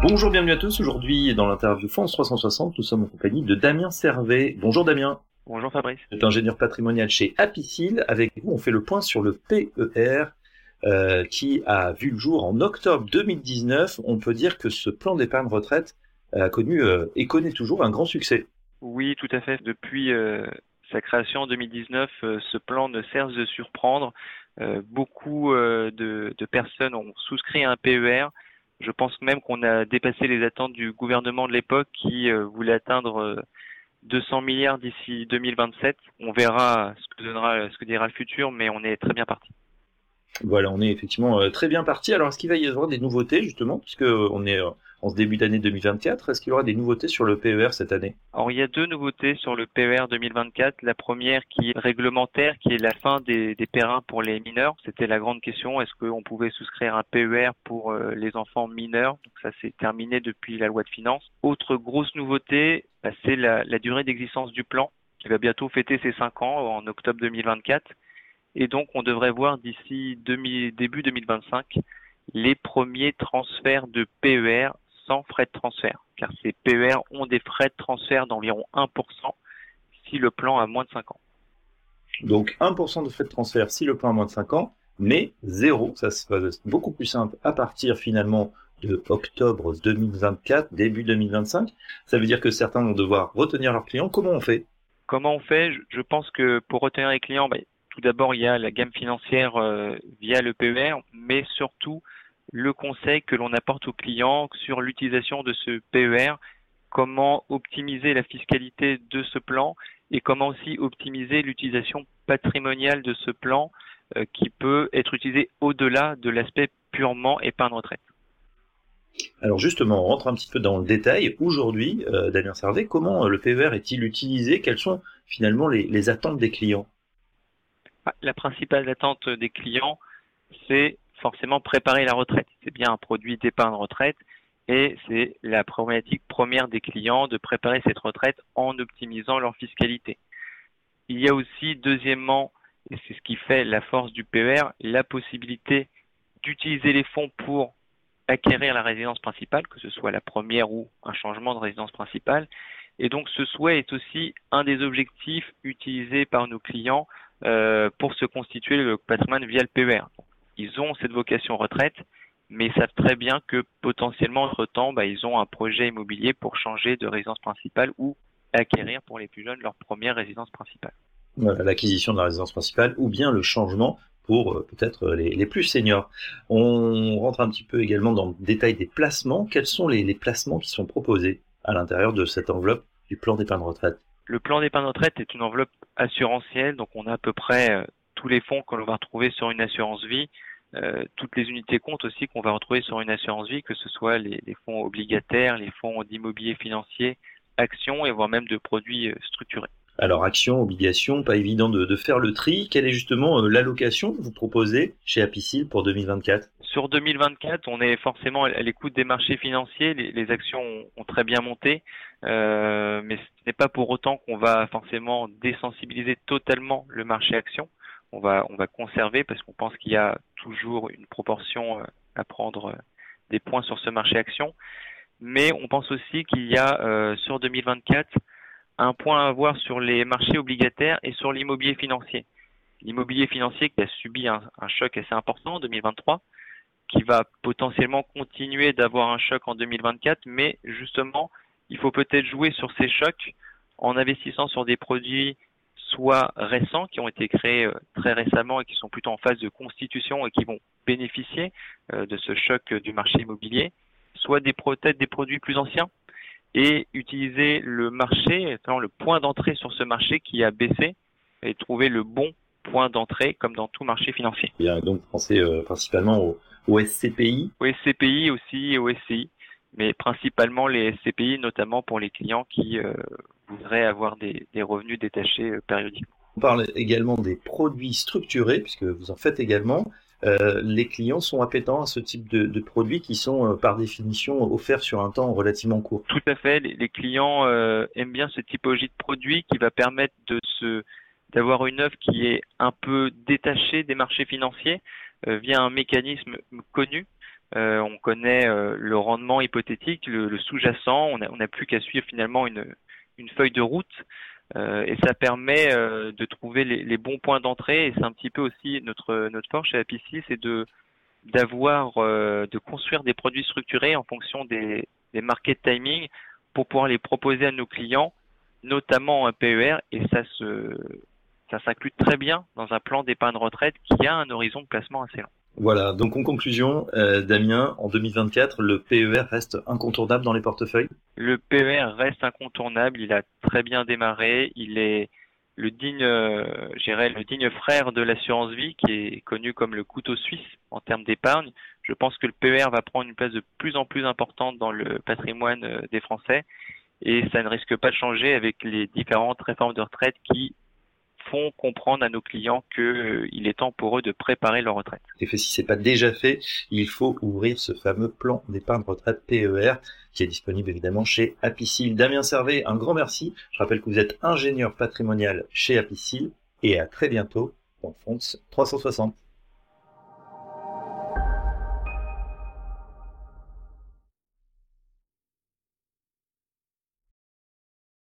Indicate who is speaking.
Speaker 1: Bonjour, bienvenue à tous. Aujourd'hui, dans l'interview France 360, nous sommes en compagnie de Damien Servet. Bonjour Damien.
Speaker 2: Bonjour Fabrice.
Speaker 1: Vous êtes ingénieur patrimonial chez Apicil. Avec vous, on fait le point sur le PER euh, qui a vu le jour en octobre 2019. On peut dire que ce plan d'épargne retraite a connu euh, et connaît toujours un grand succès.
Speaker 2: Oui, tout à fait. Depuis euh, sa création en 2019, ce plan ne cesse de surprendre. beaucoup de, de, personnes ont souscrit à un PER. Je pense même qu'on a dépassé les attentes du gouvernement de l'époque qui voulait atteindre 200 milliards d'ici 2027. On verra ce que donnera, ce que dira le futur, mais on est très bien parti.
Speaker 1: Voilà, on est effectivement euh, très bien parti. Alors, est-ce qu'il va y avoir des nouveautés, justement, puisque on est euh, en ce début d'année 2024 Est-ce qu'il y aura des nouveautés sur le PER cette année?
Speaker 2: Alors, il y a deux nouveautés sur le PER 2024. La première qui est réglementaire, qui est la fin des, des périns pour les mineurs. C'était la grande question. Est-ce qu'on pouvait souscrire un PER pour euh, les enfants mineurs? Ça s'est terminé depuis la loi de finances. Autre grosse nouveauté, bah, c'est la, la durée d'existence du plan, qui va bientôt fêter ses 5 ans en octobre 2024. Et donc, on devrait voir d'ici début 2025 les premiers transferts de PER sans frais de transfert, car ces PER ont des frais de transfert d'environ 1% si le plan a moins de 5 ans.
Speaker 1: Donc 1% de frais de transfert si le plan a moins de 5 ans, mais zéro, ça se passe beaucoup plus simple à partir finalement de octobre 2024, début 2025. Ça veut dire que certains vont devoir retenir leurs clients. Comment on fait?
Speaker 2: Comment on fait? Je pense que pour retenir les clients, bah, tout d'abord, il y a la gamme financière euh, via le PER, mais surtout le conseil que l'on apporte aux clients sur l'utilisation de ce PER, comment optimiser la fiscalité de ce plan et comment aussi optimiser l'utilisation patrimoniale de ce plan euh, qui peut être utilisé au-delà de l'aspect purement épargne retraite.
Speaker 1: Alors justement, on rentre un petit peu dans le détail. Aujourd'hui, euh, Damien Servet, comment le PER est-il utilisé? Quelles sont finalement les attentes des clients?
Speaker 2: La principale attente des clients, c'est forcément préparer la retraite. C'est bien un produit d'épargne retraite et c'est la problématique première des clients de préparer cette retraite en optimisant leur fiscalité. Il y a aussi, deuxièmement, et c'est ce qui fait la force du PER, la possibilité d'utiliser les fonds pour acquérir la résidence principale, que ce soit la première ou un changement de résidence principale. Et donc ce souhait est aussi un des objectifs utilisés par nos clients euh, pour se constituer le patrimoine via le PER. Ils ont cette vocation retraite, mais ils savent très bien que potentiellement, entre-temps, bah, ils ont un projet immobilier pour changer de résidence principale ou acquérir pour les plus jeunes leur première résidence principale.
Speaker 1: Voilà, l'acquisition de la résidence principale ou bien le changement pour euh, peut-être les, plus seniors. On rentre un petit peu également dans le détail des placements. Quels sont les, les placements qui sont proposés à l'intérieur de cette enveloppe du plan d'épargne retraite?
Speaker 2: Le plan d'épargne retraite est une enveloppe assurantielle, donc on a à peu près euh, tous les fonds que l'on va retrouver sur une assurance vie, euh, toutes les unités comptes aussi qu'on va retrouver sur une assurance vie, que ce soit les, fonds obligataires, les fonds d'immobilier financier, actions et voire même de produits euh, structurés.
Speaker 1: Alors actions, obligations, pas évident de, faire le tri. Quelle est justement l'allocation que vous proposez chez Apicil pour 2024
Speaker 2: Sur 2024, on est forcément à l'écoute des marchés financiers. Les, actions ont, très bien monté, mais ce n'est pas pour autant qu'on va forcément désensibiliser totalement le marché action on va, on va conserver parce qu'on pense qu'il y a toujours une proportion euh, à prendre euh, des points sur ce marché action. Mais on pense aussi qu'il y a euh, sur 2024 un point à avoir sur les marchés obligataires et sur l'immobilier financier. L'immobilier financier qui a subi un, un, choc assez important en 2023, qui va potentiellement continuer d'avoir un choc en 2024, mais justement, il faut peut-être jouer sur ces chocs en investissant sur des produits soit récents, qui ont été créés euh, très récemment et qui sont plutôt en phase de constitution et qui vont bénéficier euh, de ce choc du marché immobilier, soit des peut-être des produits plus anciens et utiliser le marché, le point d'entrée sur ce marché qui a baissé et trouver le bon point d'entrée comme dans tout marché financier.
Speaker 1: Donc penser euh, principalement au, au, SCPI.
Speaker 2: Au SCPI aussi et au SCI, mais principalement les SCPI, notamment pour les clients qui voudraient avoir des, revenus détachés euh, périodiquement.
Speaker 1: On parle également des produits structurés, puisque vous en faites également. Euh, les clients sont appétents à ce type de, produits qui sont euh, par définition offerts sur un temps relativement court.
Speaker 2: Tout à fait. Les, clients aiment bien ce typologie de produit qui va permettre de se d'avoir une œuvre qui est un peu détachée des marchés financiers via un mécanisme connu on connaît le rendement hypothétique, le, sous-jacent. On n'a plus qu'à suivre finalement une, une feuille de route. et ça permet de trouver les, les bons points d'entrée. Et c'est un petit peu aussi notre notre force chez Apicil, c'est de d'avoir de construire des produits structurés en fonction des, des market timing pour pouvoir les proposer à nos clients, notamment un PER, et ça se ça s'inclut très bien dans un plan d'épargne retraite qui a un horizon de placement assez long.
Speaker 1: Voilà, donc en conclusion, euh, Damien, en 2024, le PER reste incontournable dans les portefeuilles?
Speaker 2: Le PER reste incontournable, il a très bien démarré, il est le digne, euh, le digne frère de l'assurance vie qui est connu comme le couteau suisse en termes d'épargne. Je pense que le PER va prendre une place de plus en plus importante dans le patrimoine euh, des Français et ça ne risque pas de changer avec les différentes réformes de retraite qui font comprendre à nos clients qu'il euh, est temps pour eux de préparer leur retraite.
Speaker 1: Et si c'est pas déjà fait, il faut ouvrir ce fameux plan d'épargne retraite PER qui est disponible évidemment chez Apicil. Damien Servet, un grand merci. Je rappelle que vous êtes ingénieur patrimonial chez Apicil et à très bientôt dans France 360.